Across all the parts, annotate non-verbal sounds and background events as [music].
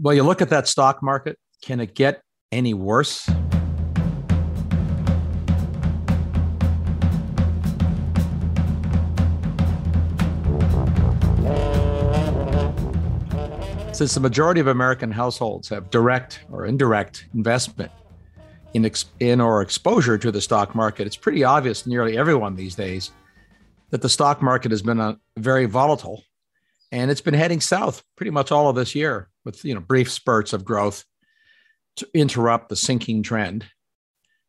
Well, you look at that stock market, can it get any worse? Since the majority of American households have direct or indirect investment in, ex- in or exposure to the stock market, it's pretty obvious to nearly everyone these days that the stock market has been a, very volatile and it's been heading south pretty much all of this year with you know brief spurts of growth to interrupt the sinking trend.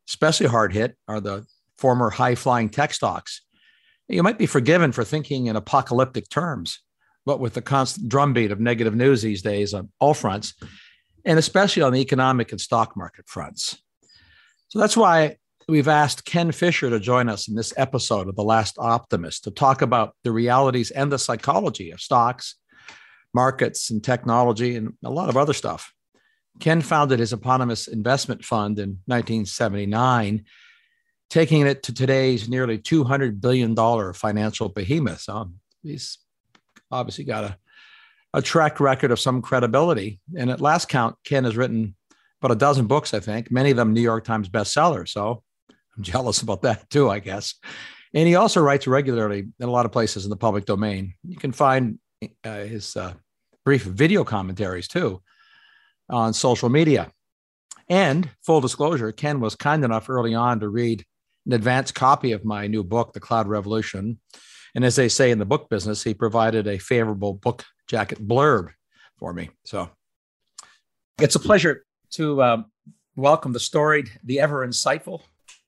Especially hard hit are the former high flying tech stocks. You might be forgiven for thinking in apocalyptic terms but with the constant drumbeat of negative news these days on all fronts, and especially on the economic and stock market fronts. So that's why we've asked Ken Fisher to join us in this episode of The Last Optimist to talk about the realities and the psychology of stocks, markets, and technology, and a lot of other stuff. Ken founded his eponymous investment fund in 1979, taking it to today's nearly $200 billion financial behemoth. So he's obviously got a, a track record of some credibility. And at last count, Ken has written about a dozen books, I think, many of them New York Times bestsellers. So I'm [laughs] jealous about that too, I guess. And he also writes regularly in a lot of places in the public domain. You can find uh, his uh, brief video commentaries too on social media. And full disclosure, Ken was kind enough early on to read an advanced copy of my new book, The Cloud Revolution, and as they say in the book business, he provided a favorable book jacket blurb for me. So it's a pleasure to um, welcome the storied, the ever insightful,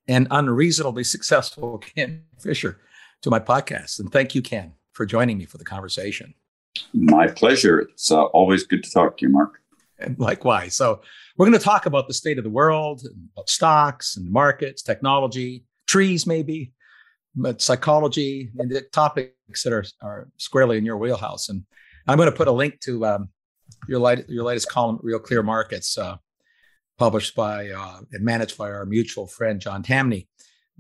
and unreasonably successful Ken Fisher to my podcast. And thank you, Ken, for joining me for the conversation. My pleasure. It's uh, always good to talk to you, Mark. And likewise. So, we're going to talk about the state of the world, about stocks and markets, technology, trees, maybe, but psychology and the topics that are, are squarely in your wheelhouse. And I'm going to put a link to um, your, light, your latest column, Real Clear Markets, uh, published by uh, and managed by our mutual friend John Tamny,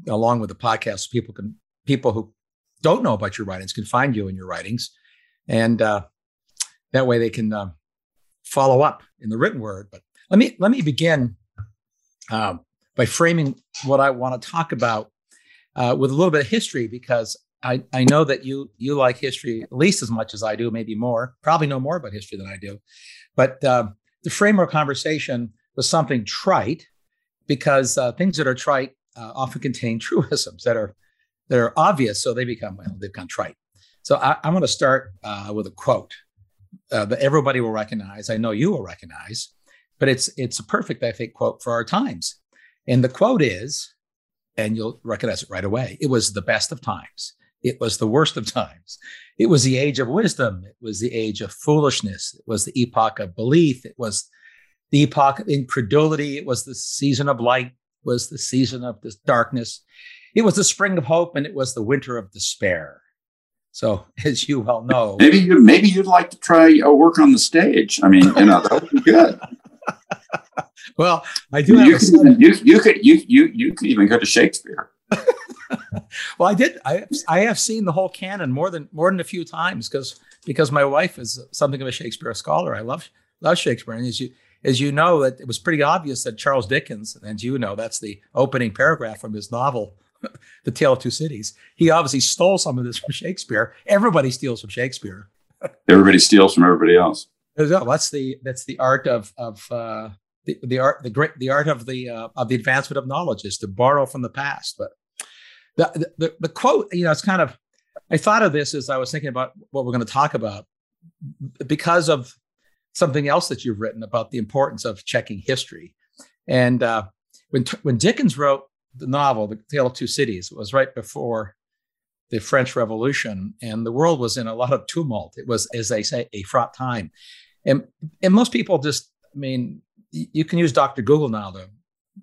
along with the podcast. So people can people who don't know about your writings can find you in your writings, and uh, that way they can uh, follow up in the written word. But let me let me begin um, by framing what I want to talk about uh, with a little bit of history because I, I know that you you like history at least as much as I do, maybe more. Probably know more about history than I do. But uh, the framework conversation was something trite because uh, things that are trite uh, often contain truisms that are that are obvious, so they become well, they become trite. So I, am going to start uh, with a quote uh, that everybody will recognize. I know you will recognize, but it's it's a perfect, I think, quote for our times. And the quote is, and you'll recognize it right away. It was the best of times. It was the worst of times. It was the age of wisdom. It was the age of foolishness. It was the epoch of belief. It was the epoch of incredulity. It was the season of light. It was the season of this darkness. It was the spring of hope, and it was the winter of despair. So, [laughs] as you well know, [laughs] maybe you maybe you'd like to try uh, work on the stage. I mean, you know, that would be good. [laughs] well, I do. You could, you, you could you you you could even go to Shakespeare. well, I did. I I have seen the whole canon more than more than a few times because because my wife is something of a Shakespeare scholar. I love love Shakespeare, and as you as you know, that it was pretty obvious that Charles Dickens, and you know, that's the opening paragraph from his novel, [laughs] The Tale of Two Cities. He obviously stole some of this from Shakespeare. Everybody steals from Shakespeare. [laughs] everybody steals from everybody else. That's the that's the art of of uh, the, the art the great the art of the uh, of the advancement of knowledge is to borrow from the past. But the, the the quote, you know, it's kind of I thought of this as I was thinking about what we're going to talk about because of something else that you've written about the importance of checking history. And uh, when when Dickens wrote the novel, The Tale of Two Cities, it was right before the French Revolution, and the world was in a lot of tumult. It was, as they say, a fraught time, and and most people just, I mean, you can use Dr. Google now to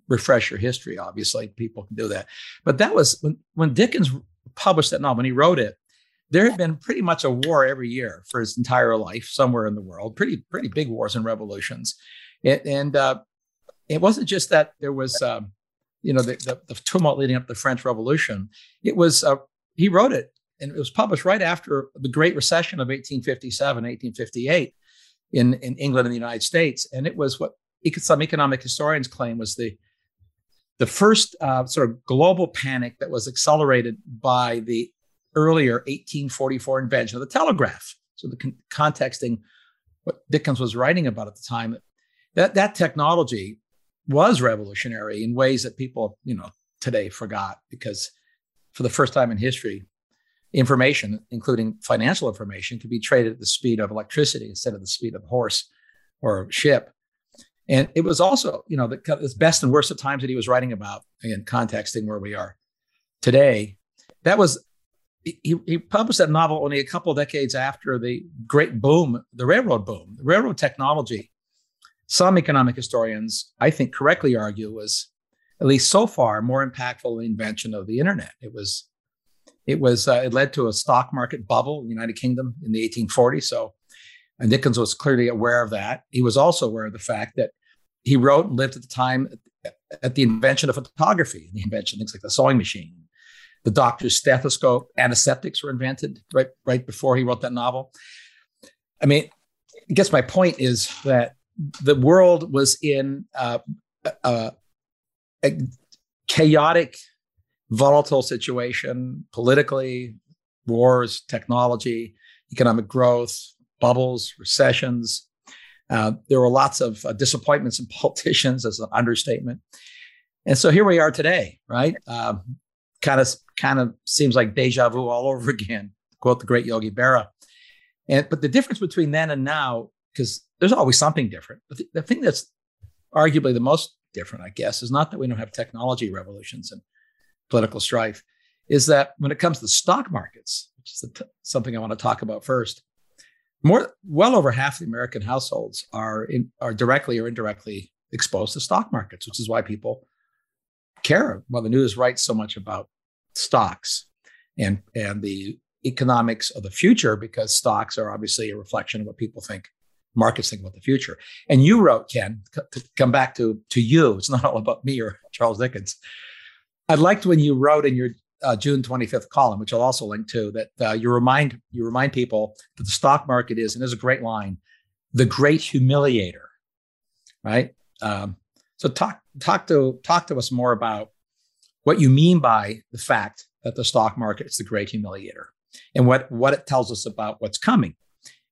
refresh your history. Obviously, people can do that. But that was when, when Dickens published that novel, when he wrote it, there had been pretty much a war every year for his entire life somewhere in the world, pretty, pretty big wars and revolutions. And uh, it wasn't just that there was, um, you know, the, the, the, tumult leading up to the French Revolution. It was, uh, he wrote it and it was published right after the Great Recession of 1857, 1858 in, in England and the United States. And it was what some economic historians claim was the the first uh, sort of global panic that was accelerated by the earlier 1844 invention of the telegraph. So the con- contexting what Dickens was writing about at the time, that that technology was revolutionary in ways that people, you know, today forgot because for the first time in history, information, including financial information, could be traded at the speed of electricity instead of the speed of horse or ship. And it was also, you know, the, the best and worst of times that he was writing about, again, contexting where we are today. That was, he, he published that novel only a couple decades after the great boom, the railroad boom. The railroad technology, some economic historians, I think, correctly argue was, at least so far, more impactful than the invention of the internet. It was, it was, uh, it led to a stock market bubble in the United Kingdom in the 1840s. So and Dickens was clearly aware of that. He was also aware of the fact that he wrote and lived at the time at the invention of photography, the invention things like the sewing machine, the doctor's stethoscope, antiseptics were invented right right before he wrote that novel. I mean, I guess my point is that the world was in uh, a, a chaotic, volatile situation politically, wars, technology, economic growth, bubbles, recessions. Uh, there were lots of uh, disappointments in [laughs] politicians, as an understatement. And so here we are today, right? Kind of, kind of seems like deja vu all over [laughs] again. Quote the great Yogi Berra. And but the difference between then and now, because there's always something different. But the, the thing that's arguably the most different, I guess, is not that we don't have technology revolutions and political strife, is that when it comes to stock markets, which is t- something I want to talk about first, more well over half the American households are in, are directly or indirectly exposed to stock markets, which is why people care. Well, the news writes so much about stocks and and the economics of the future because stocks are obviously a reflection of what people think markets think about the future. And you wrote, Ken, to come back to to you. It's not all about me or [laughs] Charles Dickens. I liked when you wrote in your uh, June 25th column, which I'll also link to, that uh, you remind you remind people that the stock market is, and there's a great line, the great humiliator, right? Um, so talk talk to talk to us more about what you mean by the fact that the stock market is the great humiliator, and what what it tells us about what's coming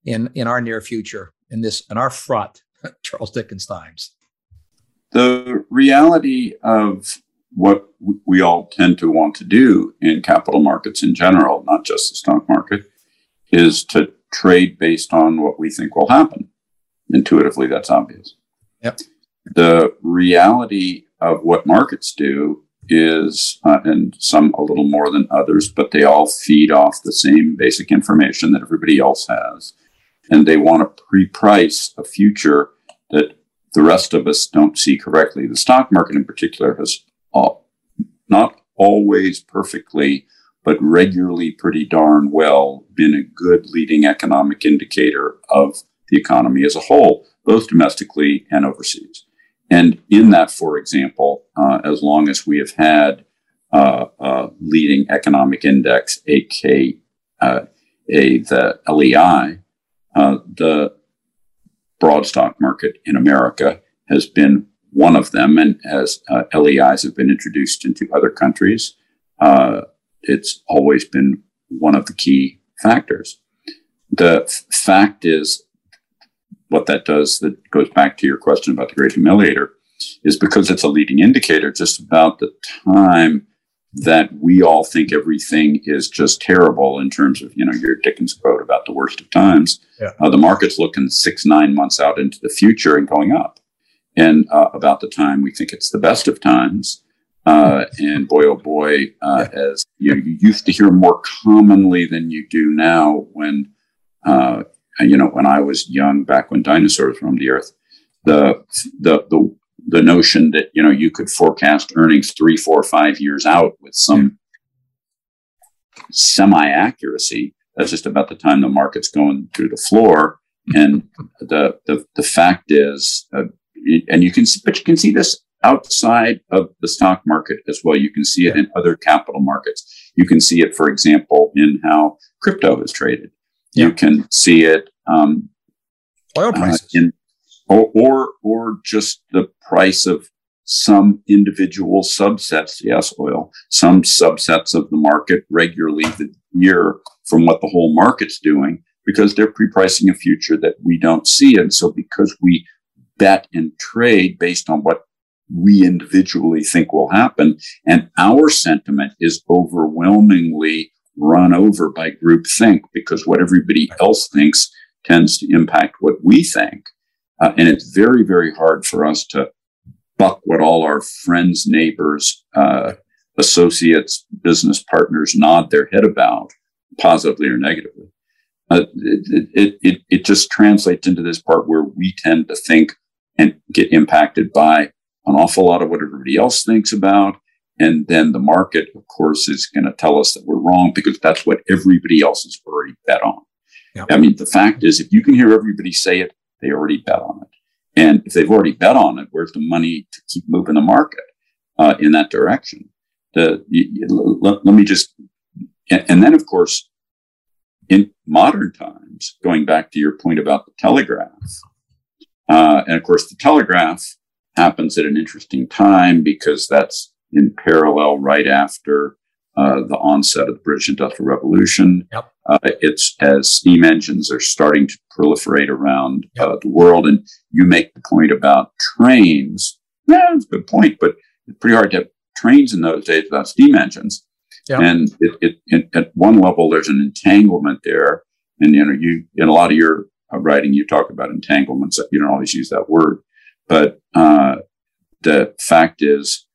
in in our near future in this in our fraught [laughs] Charles Dickens times. The reality of what we all tend to want to do in capital markets in general, not just the stock market, is to trade based on what we think will happen. Intuitively, that's obvious. Yep. The reality of what markets do is, uh, and some a little more than others, but they all feed off the same basic information that everybody else has. And they want to pre price a future that the rest of us don't see correctly. The stock market, in particular, has not always perfectly, but regularly pretty darn well been a good leading economic indicator of the economy as a whole, both domestically and overseas. And in that, for example, uh, as long as we have had uh, leading economic index, aka uh, the LEI, uh, the broad stock market in America has been one of them. And as uh, LEIs have been introduced into other countries, uh, it's always been one of the key factors. The f- fact is, what that does, that goes back to your question about the great humiliator, is because it's a leading indicator just about the time that we all think everything is just terrible in terms of, you know, your Dickens quote about the worst of times. Yeah. Uh, the market's looking six, nine months out into the future and going up and uh, about the time we think it's the best of times. Uh, and boy, oh boy, uh, as you, know, you, used to hear more commonly than you do now when, uh, you know, when I was young, back when dinosaurs roamed the earth, the, the, the, the notion that, you know, you could forecast earnings three, four, five years out with some semi accuracy. That's just about the time the market's going through the floor. And the, the, the fact is, uh, and you can, but you can see this outside of the stock market as well. You can see it in other capital markets. You can see it, for example, in how crypto is traded. You can see it um, oil prices, uh, in, or, or or just the price of some individual subsets, yes, oil, some subsets of the market regularly the year from what the whole market's doing because they're pre-pricing a future that we don't see. And so because we bet and trade based on what we individually think will happen, and our sentiment is overwhelmingly run over by groupthink because what everybody else thinks tends to impact what we think. Uh, and it's very, very hard for us to buck what all our friends, neighbors, uh, associates, business partners nod their head about, positively or negatively. Uh, it, it, it, it just translates into this part where we tend to think and get impacted by an awful lot of what everybody else thinks about. And then the market, of course, is going to tell us that we're wrong because that's what everybody else has already bet on. Yep. I mean, the fact is, if you can hear everybody say it, they already bet on it. And if they've already bet on it, where's the money to keep moving the market uh, in that direction? The, you, you, let, let, me just, and, and, then of course, in modern times, going back to your point about the telegraph, uh, and of course, the telegraph happens at an interesting time because that's in parallel right after uh, the onset of the British Industrial Revolution. Yep. Uh, it's as steam engines are starting to proliferate around yep. uh, the world. And you make the point about trains. Yeah, it's a good point, but it's pretty hard to have trains in those days without steam engines. Yep. And it, it, it, at one level, there's an entanglement there. And, you know, you, in a lot of your uh, writing, you talk about entanglements. You don't always use that word, but uh, the fact is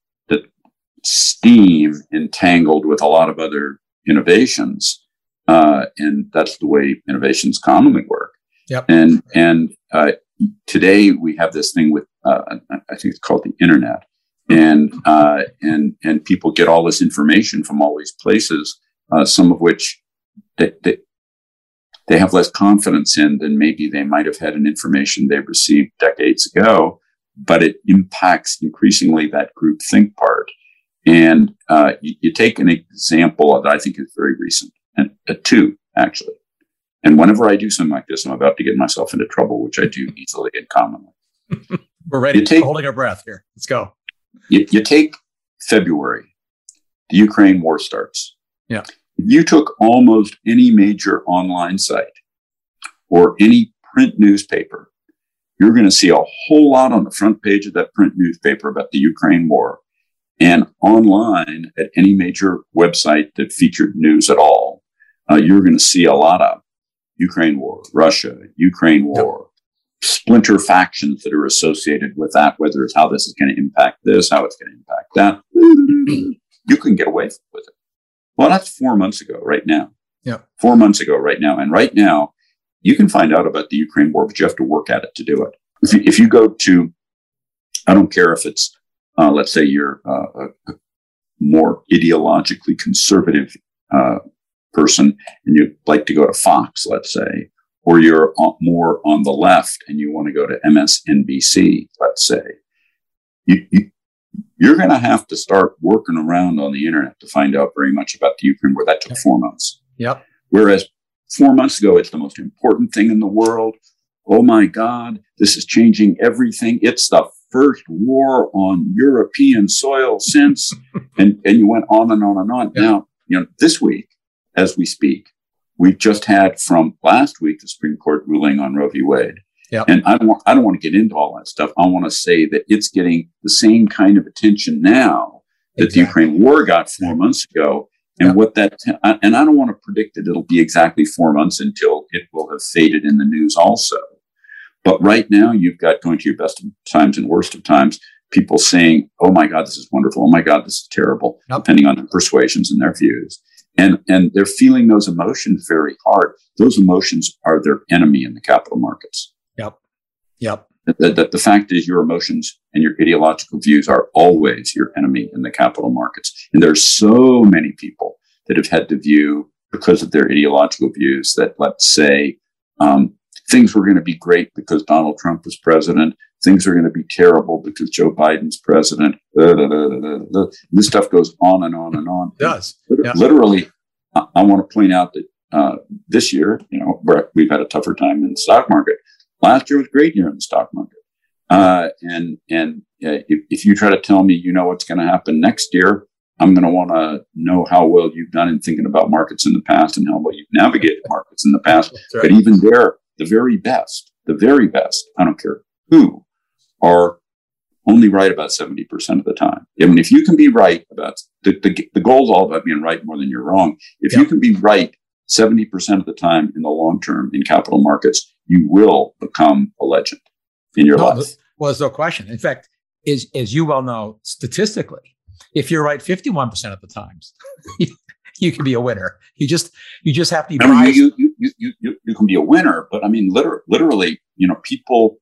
steam entangled with a lot of other innovations uh, and that's the way innovations commonly work. Yep. And and uh, today we have this thing with uh, I think it's called the internet, and uh, and and people get all this information from all these places, uh, some of which they, they they have less confidence in than maybe they might have had in information they received decades ago. But it impacts increasingly that group think part. And uh, you, you take an example that I think is very recent and uh, two actually. And whenever I do something like this, I'm about to get myself into trouble, which I do easily and commonly. [laughs] We're ready. You take, holding our breath here. Let's go. You, you take February, the Ukraine war starts. Yeah. You took almost any major online site or any print newspaper, you're going to see a whole lot on the front page of that print newspaper about the Ukraine war. And online at any major website that featured news at all, uh, you're going to see a lot of Ukraine war, Russia, Ukraine war, yep. splinter factions that are associated with that, whether it's how this is going to impact this, how it's going to impact that. you can get away with it. Well, that's four months ago, right now. Yeah. Four months ago, right now. And right now, you can find out about the Ukraine war, but you have to work at it to do it. If you, if you go to, I don't care if it's, uh, let's say you're uh, a, more ideologically conservative uh, person and you'd like to go to Fox, let's say, or you're more on the left and you want to go to MSNBC, let's say, you, you, you're going to have to start working around on the internet to find out very much about the Ukraine war. That took four months. Yep. Whereas four months ago, it's the most important thing in the world. Oh my God, this is changing everything. It's the first war on European soil [laughs] since, and, and you went on and on and on. Yeah. Now, you know, this week, as we speak. We've just had from last week the Supreme Court ruling on Roe v. Wade. Yep. And I don't, want, I don't want to get into all that stuff. I want to say that it's getting the same kind of attention now that exactly. the Ukraine war got four months ago. And yep. what that, t- and I don't want to predict that it'll be exactly four months until it will have faded in the news also. But right now, you've got going to your best of times and worst of times, people saying, Oh my God, this is wonderful. Oh my God, this is terrible, yep. depending on their persuasions and their views. And and they're feeling those emotions very hard. Those emotions are their enemy in the capital markets. Yep. Yep. The, the, the, fact is your emotions and your ideological views are always your enemy in the capital markets. And there's so many people that have had to view because of their ideological views that let's say um, things were going to be great because donald trump was president things are going to be terrible because Joe Biden's president. this stuff goes on and on and on. It does. Yeah. Literally, I, I, want to point out that uh, this year, you know, we've had a tougher time in the stock market. Last year was a great year in the stock market. Uh, and and uh, if, if you try to tell me you know what's going to happen next year, I'm going to want to know how well you've done in thinking about markets in the past and how well you've navigated markets in the past. Right. But even there, the very best, the very best, I don't care who, are only right about 70% of the time. I mean, if you can be right about the, the, the goal is all about being right more than you're wrong. If you can be right 70% of the time in the long term in capital markets, you will become a legend in your no, life. Well, there's no question. In fact, is as you well know, statistically, if you're right 51% of the times, [laughs] you can be a winner. You just you just have to be. I mean, you, you, you, you, can be a winner, but I mean, literally, literally, you know, people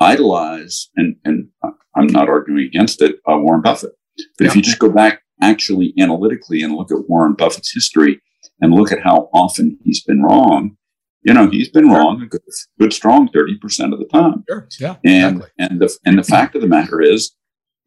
idolize, and and I'm not arguing against it, uh, Warren Buffett. But yeah. if you just go back actually analytically and look at Warren Buffett's history and look at how often he's been wrong, you know, he's been sure. wrong a good, good strong 30% of the time. Sure. Yeah. And, exactly. and the, and the fact of the matter is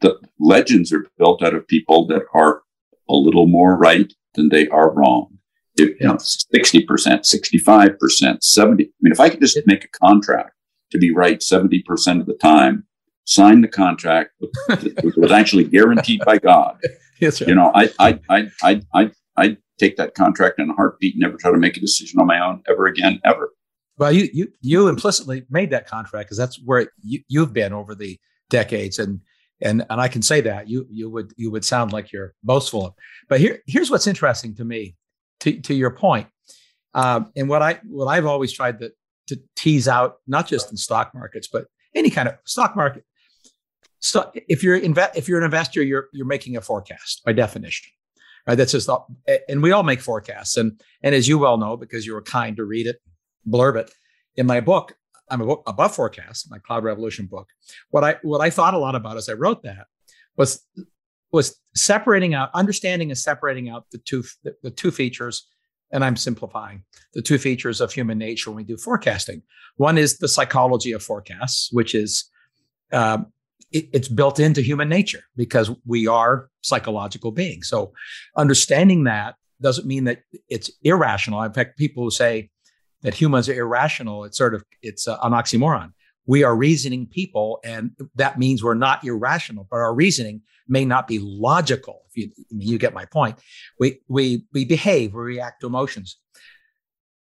that legends are built out of people that are a little more right than they are wrong. You know, 60%, 65%, 70. I mean, if I could just make a contract to be right 70% of the time, sign the contract, which was actually guaranteed by God. [laughs] Yes, right. You know, I, I, I, I, I, I take that contract in a heartbeat, and never try to make a decision on my own ever again, ever. Well, you you you implicitly made that contract because that's where you, you've been over the decades, and and and I can say that you you would you would sound like you're boastful. But here here's what's interesting to me, to to your point, um, and what I what I've always tried to to tease out, not just in stock markets, but any kind of stock market. So if you're inve- if you're an investor, you're you're making a forecast by definition right? That's just, and we all make forecasts. And, and as you well know, because you were kind to read it, blurb it in my book, I'm a book above forecast, my cloud revolution book. What I, what I thought a lot about as I wrote that was, was separating out, understanding and separating out the two, the, the two features and I'm simplifying the two features of human nature when we do forecasting. One is the psychology of forecasts, which is um, it, it's built into human nature because we are psychological beings. So understanding that doesn't mean that it's irrational. In fact, people who say that humans are irrational, it's sort of it's an oxymoron. We are reasoning people, and that means we're not irrational, but our reasoning may not be logical. If you you get my point, we we we behave, we react to emotions,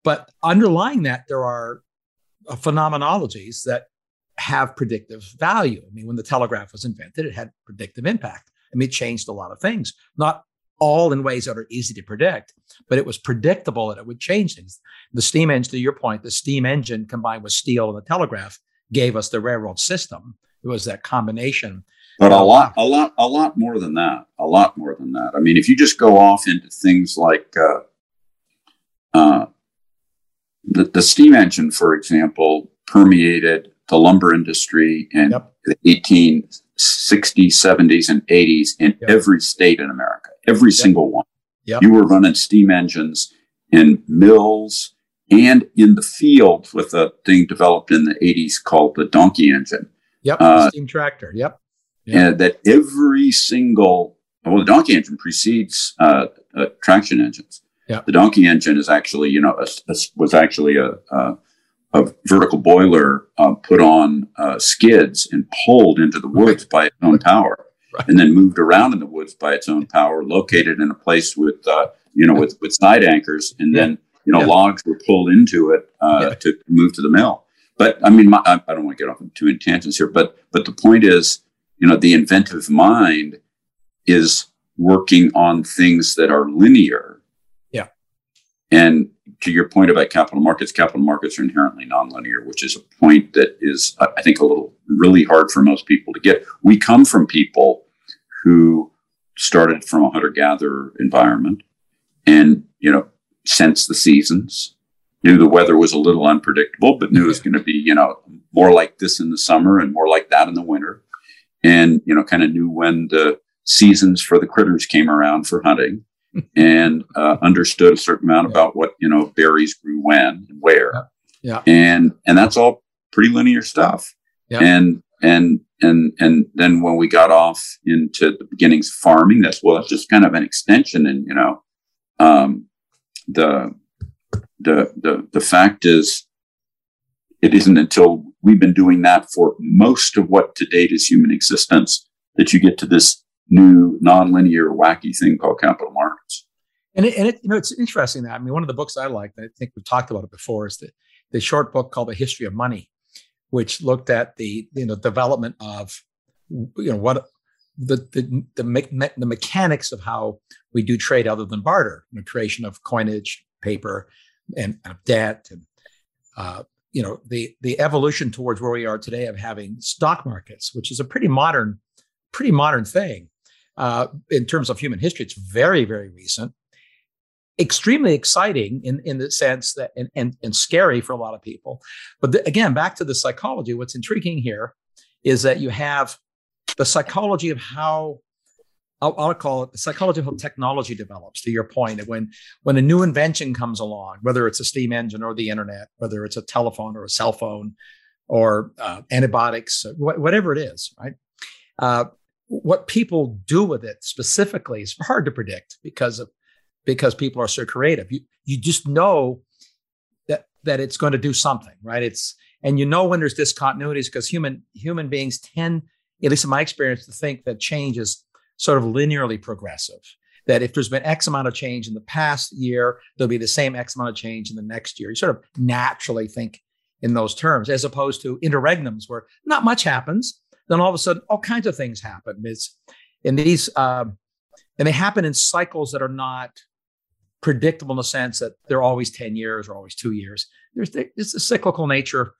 but underlying that there are uh, phenomenologies that have predictive value. I mean, when the telegraph was invented, it had predictive impact. I mean, it changed a lot of things, not all in ways that are easy to predict, but it was predictable that it would change things. The steam engine, to your point, the steam engine combined with steel and the telegraph gave us the railroad system. It was that combination. But a lot, a lot, a lot more than that. A lot more than that. I mean, if you just go off into things like uh, uh, the, the steam engine, for example, permeated the lumber industry in yep. the 1860s, 70s, and 80s in yep. every state in America, every yep. single one. You were running steam engines in mills and in the field with a thing developed in the 80s called the donkey engine. Yep, uh, steam tractor. Yep. Yep. And that every single, well, the donkey engine precedes uh, uh, traction engines. Yep. The donkey engine is actually, you know, a, a, was actually a, a a vertical boiler uh, put on uh, skids and pulled into the woods right. by its own power, right. and then moved around in the woods by its own power, located in a place with uh, you know with with side anchors, and then you know yeah. logs were pulled into it uh, yeah. to move to the mill. But I mean, my, I, I don't want to get off into too tangents here, but but the point is, you know, the inventive mind is working on things that are linear. Yeah. And to your point about capital markets, capital markets are inherently nonlinear, which is a point that is, I think, a little really hard for most people to get. We come from people who started from a hunter gatherer environment and, you know, sensed the seasons, knew the weather was a little unpredictable, but knew it was going to be, you know, more like this in the summer and more like that in the winter. And, you know, kind of knew when the seasons for the critters came around for hunting [laughs] and uh, understood a certain amount yeah. about what you know berries grew when and where. Yeah. yeah. And and that's all pretty linear stuff. Yeah. And and and and then when we got off into the beginnings of farming, that's well, that's just kind of an extension. And you know, um, the the the the fact is, it isn't until we've been doing that for most of what to date is human existence that you get to this new nonlinear wacky thing called capital markets. And it, and it, you know, it's interesting that I mean, one of the books I like, I think we've talked about it before, is the, the short book called The History of Money, which looked at the you know development of you know what the the the, me- the mechanics of how we do trade other than barter, the creation of coinage, paper, and, and debt, and uh, you know the the evolution towards where we are today of having stock markets, which is a pretty modern, pretty modern thing uh, in terms of human history. It's very very recent, extremely exciting in in the sense that and and, and scary for a lot of people. But the, again, back to the psychology. What's intriguing here is that you have the psychology of how I'll, call it the psychology of how technology develops. To your point, that when when a new invention comes along, whether it's a steam engine or the internet, whether it's a telephone or a cell phone, or uh, antibiotics, wh- whatever it is, right? Uh, what people do with it specifically is hard to predict because of because people are so creative. You you just know that that it's going to do something, right? It's and you know when there's discontinuities because human human beings tend, at least in my experience, to think that change is sort of linearly progressive. That if there's been X amount of change in the past year, there'll be the same X amount of change in the next year. You sort of naturally think in those terms, as opposed to interregnums where not much happens. Then all of a sudden, all kinds of things happen. It's in these, uh, and they happen in cycles that are not predictable in the sense that they're always 10 years or always two years. There's the, it's the cyclical nature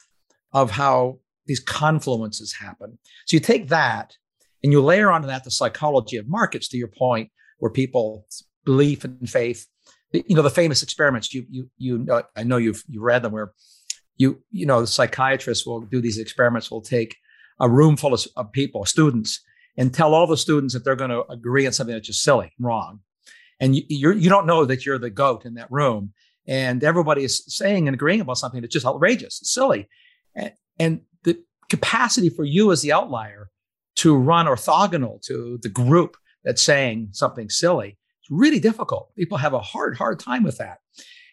of how these confluences happen. So you take that and you layer onto that the psychology of markets, to your point, where people belief and faith, you know, the famous experiments, you, you, you know, I know you've, you read them where you, you know, the psychiatrists will do these experiments, will take a room full of, of people, students, and tell all the students that they're going to agree on something that's just silly, wrong. And you you're, you don't know that you're the goat in that room, and everybody is saying and agreeing about something that's just outrageous, silly, and, and the capacity for you as the outlier to run orthogonal to the group that's saying something silly. It's really difficult. People have a hard, hard time with that.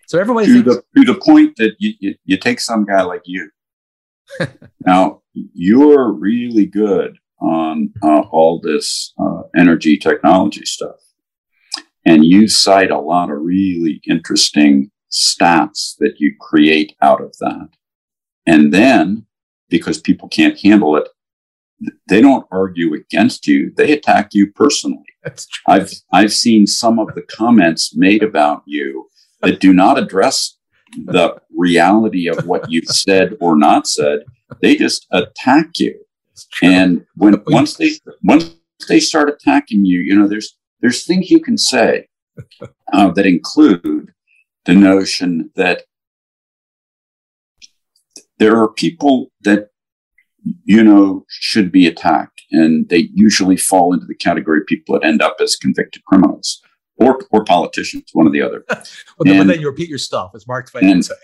So everybody to, thinks- the, to the point that you, you, you take some guy like you. [laughs] now you're really good on uh, all this uh, energy technology stuff. And you cite a lot of really interesting stats that you create out of that. And then, because people can't handle it, they don't argue against you. They attack you personally. I've, I've seen some of the comments made about you that do not address the reality of what you've said or not said. They just attack you. And when, once they, once they start attacking you, you know, there's, there's things you can say uh, that include the notion that there are people that you know should be attacked, and they usually fall into the category of people that end up as convicted criminals or or politicians, one or the other. [laughs] well, and, but then you repeat your stuff, as Mark Twain would say.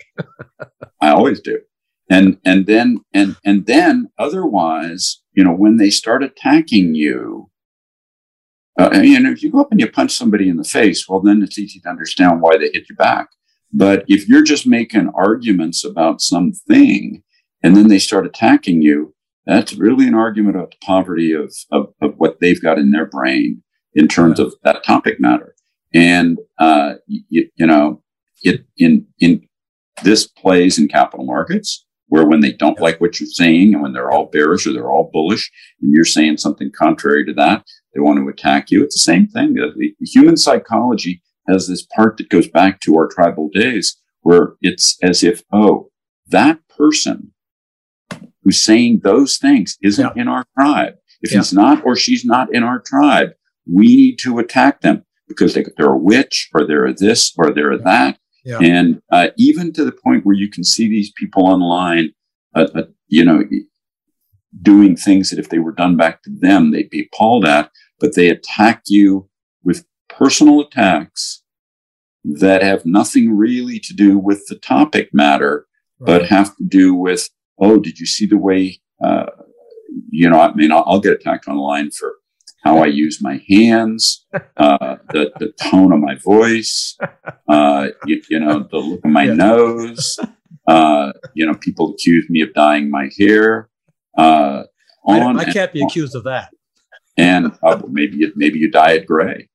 [laughs] I always do. And and then and and then otherwise, you know, when they start attacking you, uh, you know, if you go up and you punch somebody in the face, well, then it's easy to understand why they hit you back. But if you're just making arguments about something and then they start attacking you, that's really an argument about the poverty of, of, of what they've got in their brain in terms of that topic matter. And, uh, you, you know, it, in, in this plays in capital markets where when they don't like what you're saying and when they're all bearish or they're all bullish and you're saying something contrary to that, they want to attack you. It's the same thing. The human psychology has this part that goes back to our tribal days where it's as if, oh, that person who's saying those things isn't yeah. in our tribe. If yeah. he's not or she's not in our tribe, we need to attack them because they, are a witch or they're a this or they're a that. Yeah. And uh, even to the point where you can see these people online, uh, uh, you know, doing things that if they were done back to them, they'd be appalled at but they attack you with personal attacks that have nothing really to do with the topic matter, right. but have to do with, oh, did you see the way, uh, you know, I mean, I'll, I'll, get attacked online for how I use my hands, [laughs] uh, the, the tone of my voice, uh, you, you, know, the look of my nose, [laughs] Uh, you know, people accuse me of dyeing my hair. Uh, on I, I can't be on. accused of that. And uh, maybe you, maybe you dye it gray.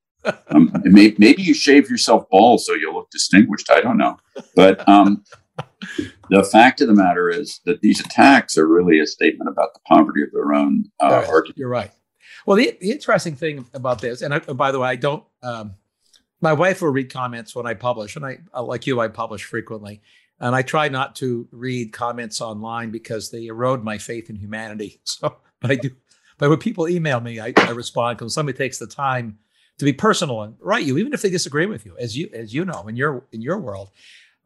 Um, maybe, maybe you shave yourself bald so you look distinguished. I don't know, but um, the fact of the matter is that these attacks are really a statement about the poverty of their own uh, argument. You're right. Well, the, the, interesting thing about this, and I, by the way, I don't. Um, my wife will read comments when I publish, and I, like you, I publish frequently, and I try not to read comments online because they erode my faith in humanity. [laughs] So, but I do. But when people email me, I, I respond because somebody takes the time to be personal and write you, even if they disagree with you, as you as you know in your in your world.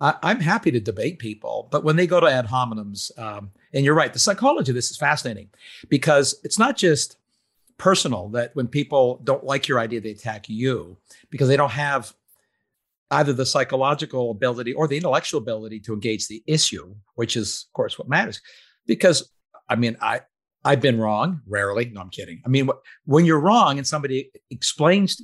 I, am happy to debate people, but when they go to ad hominems, um, and you're right, the psychology of this is fascinating because it's not just personal that when people don't like your idea, they attack you because they don't have either the psychological ability or the intellectual ability to engage the issue, which is, of course, what matters. Because, I mean, I, I've been wrong rarely. No, I'm kidding. I mean, when you're wrong and somebody explains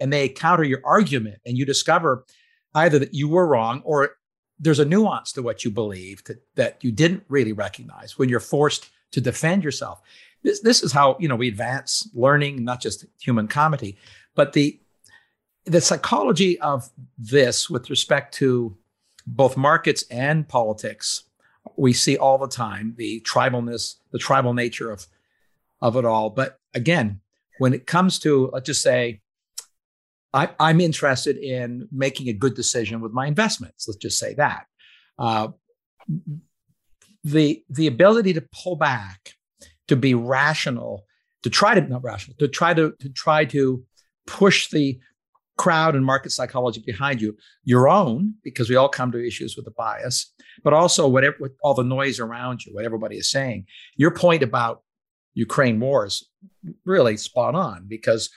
and they counter your argument and you discover either that you were wrong or there's a nuance to what you believe that, that you didn't really recognize when you're forced to defend yourself. This, this is how you know we advance learning, not just human comedy, but the the psychology of this with respect to both markets and politics. We see all the time the tribalness, the tribal nature of of it all. But again, when it comes to let's just say I, am interested in making a good decision with my investments. Let's just say that. Uh, the the ability to pull back, to be rational, to try to not rational, to try to to try to push the crowd and market psychology behind you, your own, because we all come to issues with a bias, but also whatever all the noise around you, what everybody is saying. Your point about Ukraine wars really spot on because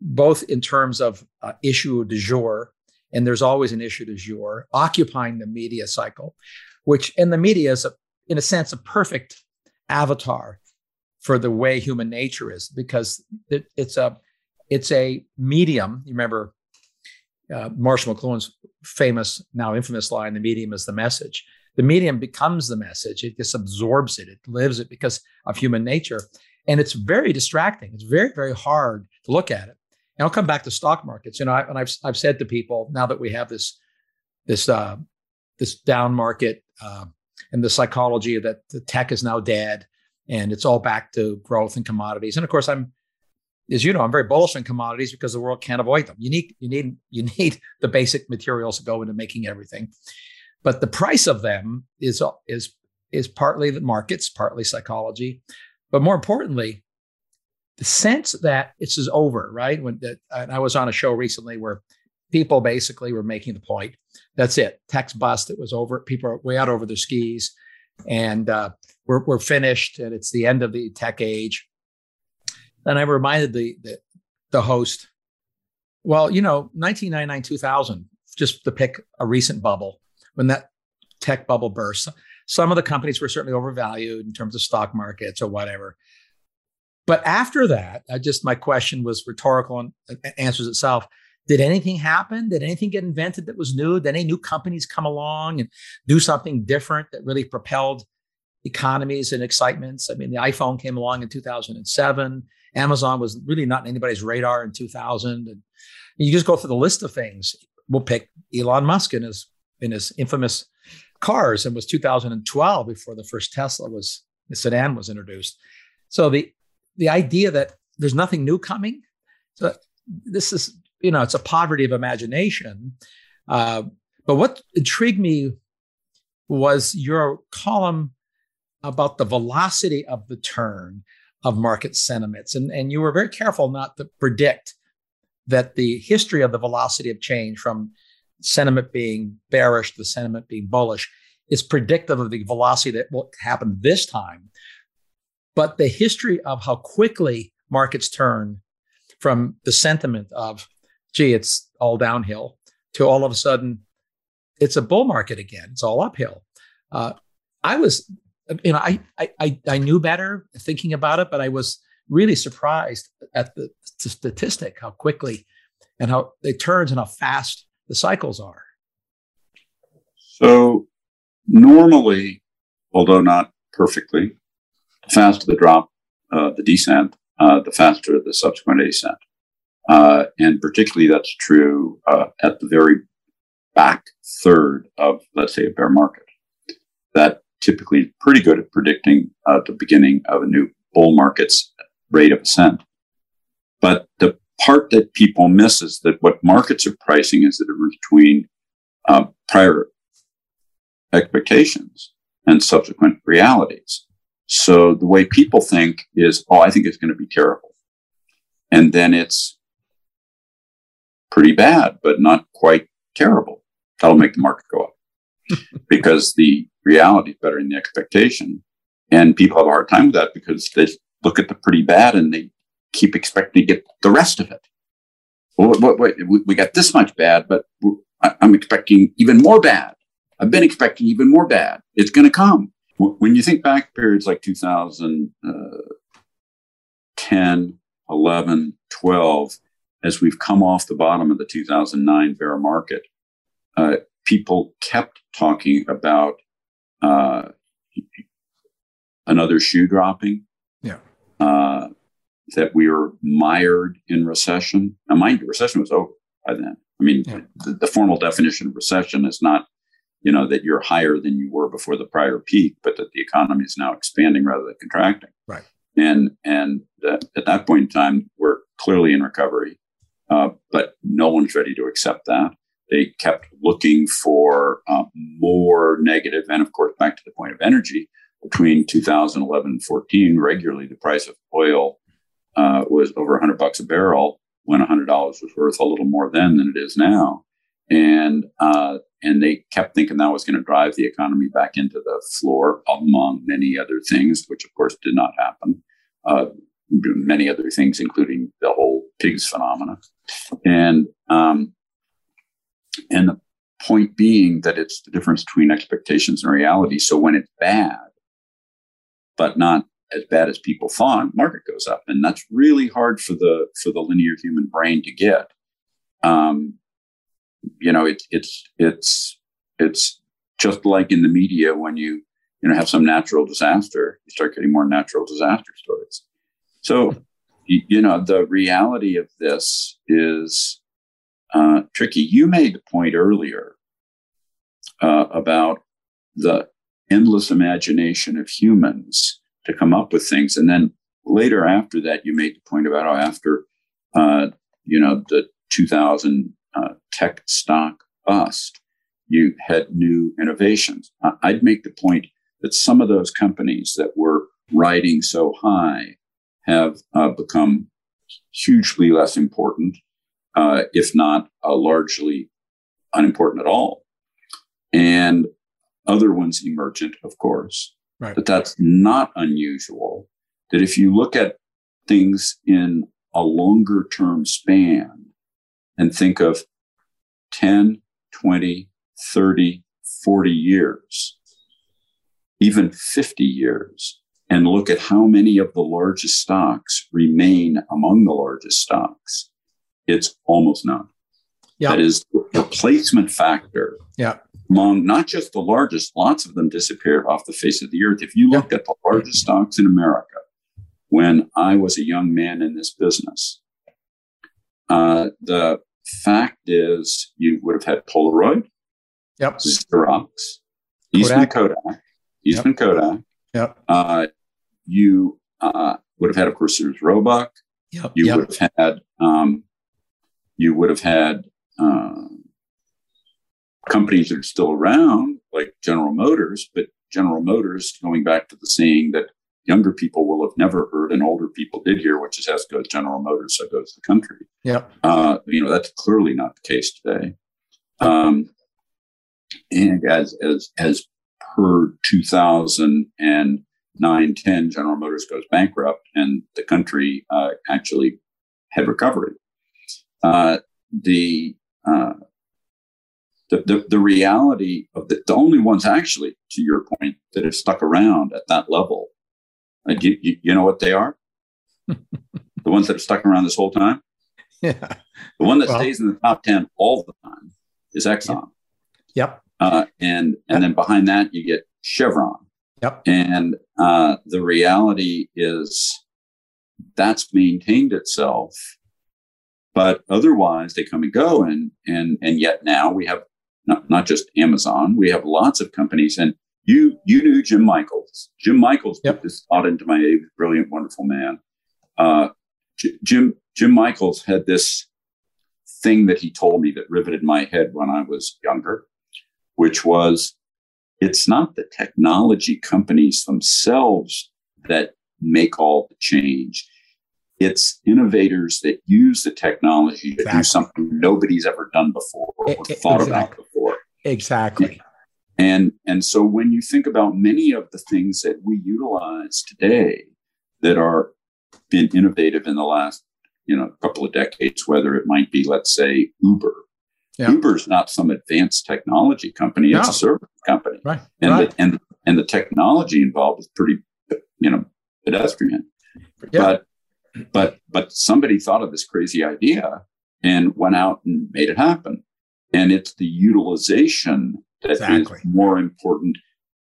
both in terms of uh, issue du jour, and there's always an issue du jour, occupying the media cycle, which in the media is, a, in a sense, a perfect avatar for the way human nature is, because it, it's a it's a medium. You remember uh, Marshall McLuhan's famous, now infamous line: "The medium is the message." The medium becomes the message. It just absorbs it. It lives it because of human nature, and it's very distracting. It's very very hard to look at it. And I'll come back to stock markets. You know, I, and I've I've said to people now that we have this this uh, this down market uh, and the psychology that the tech is now dead and it's all back to growth and commodities. And of course, I'm as you know, I'm very bullish on commodities because the world can't avoid them. You need you need you need the basic materials to go into making everything, but the price of them is is is partly the markets, partly psychology, but more importantly, the sense that this is over, right? When the, I was on a show recently where people basically were making the point that's it, text bust, it was over. People are way out over their skis, and uh, we're, we're finished, and it's the end of the tech age. And I reminded the, the, the host, well, you know, 1999, 2000, just to pick a recent bubble, when that tech bubble burst, some of the companies were certainly overvalued in terms of stock markets or whatever. But after that, I just my question was rhetorical and uh, answers itself. Did anything happen? Did anything get invented that was new? Did any new companies come along and do something different that really propelled economies and excitements? I mean, the iPhone came along in 2007. Amazon was really not in anybody's radar in 2000. And you just go through the list of things. We'll pick Elon Musk in his in his infamous cars. It was 2012 before the first Tesla was the sedan was introduced. So the the idea that there's nothing new coming. So this is, you know, it's a poverty of imagination. Uh, but what intrigued me was your column about the velocity of the turn of market sentiments. And, and you were very careful not to predict that the history of the velocity of change from sentiment being bearish to sentiment being bullish is predictive of the velocity that will happen this time but the history of how quickly markets turn from the sentiment of, gee, it's all downhill to all of a sudden it's a bull market again. It's all uphill. Uh, I was, you know, I, I, I knew better thinking about it, but I was really surprised at the, statistic, how quickly and how it turns and how fast the cycles are. So normally, although not perfectly, the faster the drop, uh, the descent, uh, the faster the subsequent ascent. Uh, and particularly that's true uh, at the very back third of, let's say, a bear market. That typically is pretty good at predicting uh, the beginning of a new bull market's rate of ascent. But the part that people miss is that what markets are pricing is the difference between uh, prior expectations and subsequent realities. So the way people think is, oh, I think it's going to be terrible. And then it's pretty bad, but not quite terrible. That'll make the market go up [laughs] because the reality is better than the expectation. And people have a hard time with that because they look at the pretty bad and they keep expecting to get the rest of it. Well, wait, wait, wait, we got this much bad, but I'm expecting even more bad. I've been expecting even more bad. It's going to come. When you think back periods like 2010, 11, 12, as we've come off the bottom of the 2009 bear market, uh, people kept talking about uh, another shoe dropping. Yeah. Uh, that we were mired in recession. Now, mind you, recession was over by then. I mean, yeah. the, the, formal definition of recession is not, you know, that you're higher than you were before the prior peak, but that the economy is now expanding rather than contracting. Right. And and at that point in time, we're clearly in recovery, uh, but no one's ready to accept that. They kept looking for uh, more negative, and of course, back to the point of energy. Between 2011 and 14, regularly the price of oil uh, was over 100 bucks a barrel when $100 was worth a little more then than it is now. And uh, and they kept thinking that was going to drive the economy back into the floor, among many other things, which of course did not happen. Uh, many other things, including the whole PIIGS phenomena, and um, and the point being that it's the difference between expectations and reality. So when it's bad, but not as bad as people thought, market goes up, and that's really hard for the for the linear human brain to get. Um, you know, it's it's it's it's just like in the media when you you know have some natural disaster, you start getting more natural disaster stories. So you, know the reality of this is uh, tricky. You made the point earlier uh, about the endless imagination of humans to come up with things. And then later after that, you made the point about how after, uh, you know, the 2000 uh, tech stock bust, you had new innovations. I'd make the point that some of those companies that were riding so high have uh, become hugely less important, uh, if not uh, largely unimportant at all. And other ones emergent, of course. Right. But that's not unusual. That if you look at things in a longer term span and think of 10, 20, 30, 40 years, even 50 years, and look at how many of the largest stocks remain among the largest stocks, it's almost none. Yeah. That is the replacement factor yeah among not just the largest, lots of them disappeared off the face of the earth. If you look at the largest stocks in America, when I was a young man in this business, uh, the fact is you would have had Polaroid, yep. Xerox, Eastman Kodak, Eastman yep. Kodak. Yep. Uh, you uh, would have had, of course, Sears Roebuck. Yep. You yep. would have had. Um, you would have had. Uh, companies that are still around, like General Motors, but General Motors, going back to the saying that younger people will have never heard and older people did hear, which is as goes General Motors, so goes the country. Yeah. Uh, you know, that's clearly not the case today. Um, and as, as, as per 2009 10, General Motors goes bankrupt and the country uh, actually had recovery. Uh, the uh, the, the, the reality of the, the only ones actually, to your point, that have stuck around at that level, you, you, you know what they are? [laughs] the ones that have stuck around this whole time? Yeah. The one that well, stays in the top 10 all the time is Exxon. Yep. Uh, and and then behind that you get Chevron. Yep. And uh, the reality is that's maintained itself, but otherwise they come and go. And and and yet now we have not, not just Amazon, we have lots of companies. And you you knew Jim Michaels. Jim Michaels yep. put this thought into my head. brilliant, wonderful man. Uh, J- Jim Jim Michaels had this thing that he told me that riveted my head when I was younger, which was it's not the technology companies themselves that make all the change. It's innovators that use the technology to exactly. do something nobody's ever done before or it, thought exactly. about before. Exactly. And, and so when you think about many of the things that we utilize today that are been innovative in the last you know couple of decades, whether it might be let's say Uber. Yeah. Uber's not some advanced technology company; it's no. a service company, right? And right. The, and and the technology involved is pretty, you know, pedestrian. Yeah. But but but somebody thought of this crazy idea and went out and made it happen. And it's the utilization that exactly. is more important.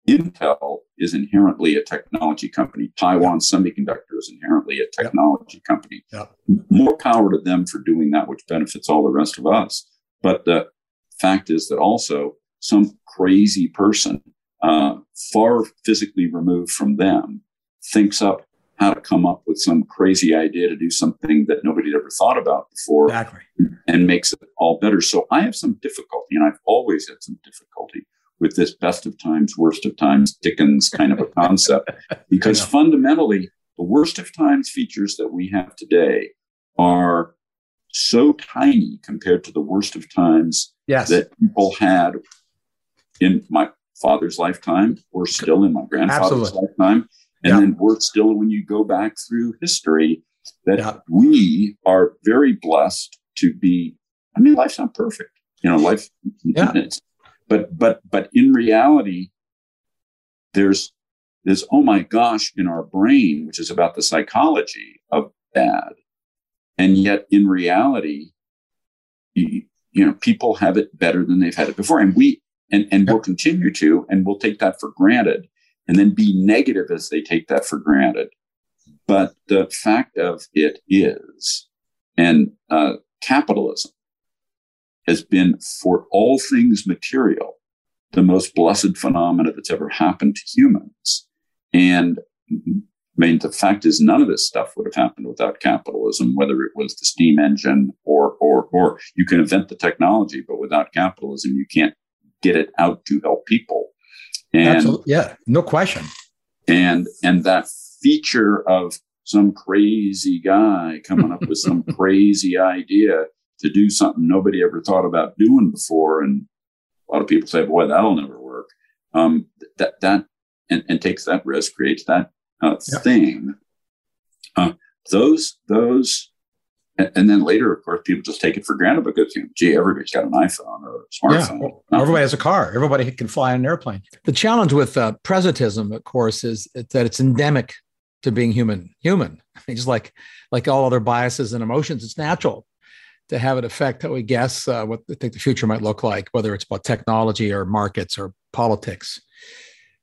Intel is inherently a technology company. Taiwan Semiconductor is inherently a technology yep. company. Yep. More power to them for doing that, which benefits all the rest of us. But the fact is that also some crazy person, uh, far physically removed from them, thinks up how to come up with some crazy idea to do something that nobody had ever thought about before exactly. and makes it all better. So I have some difficulty, and I've always had some difficulty with this best of times, worst of times Dickens kind of a concept, [laughs] because fundamentally, the worst of times features that we have today are so tiny compared to the worst of times yes. that people had in my father's lifetime or still in my grandfather's Absolutely. lifetime. And yeah. then we're still, when you go back through history, that yeah. we are very blessed to be. I mean, life's not perfect. You know, life. Yeah. But but but in reality, there's this oh my gosh in our brain, which is about the psychology of bad, and yet in reality, you, you know, people have it better than they've had it before, and we and and yep. we'll continue to, and we'll take that for granted and then be negative as they take that for granted. But the fact of it is, and uh, capitalism has been for all things material the most blessed phenomena that's ever happened to humans. And I mean, the fact is, none of this stuff would have happened without capitalism, whether it was the steam engine or, or, or you can invent the technology, but without capitalism, you can't get it out to help people. And Absolutely. yeah, no question. And and that feature of some crazy guy coming up with some [laughs] crazy idea to do something nobody ever thought about doing before, and a lot of people say, "Boy, that'll never work." Um, that that and, and takes that risk, creates that uh, thing. Uh, those those and then later, of course, people just take it for granted because, you know, gee, everybody's got an iPhone or a smartphone. Yeah, well, everybody has a car. Everybody can fly on an airplane. The challenge with uh, presentism, of course, is that it's endemic to being human. Human, [laughs] just like like all other biases and emotions, it's natural to have an effect that we guess uh, what we think the future might look like, whether it's about technology or markets or politics.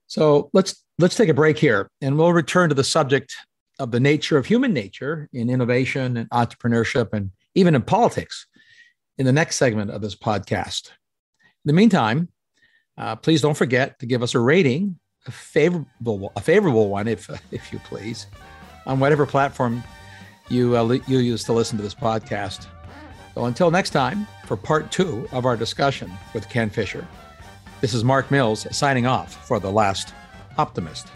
So let's let's take a break here, and we'll return to the subject of the nature of human nature in innovation and entrepreneurship and even in politics in the next segment of this podcast. In the meantime, uh, please don't forget to give us a rating, a favorable, a favorable one, if [laughs] if you please, on whatever platform you uh, you use to listen to this podcast. So until next time, for part two of our discussion with Ken Fisher, this is Mark Mills signing off for the Last Optimist.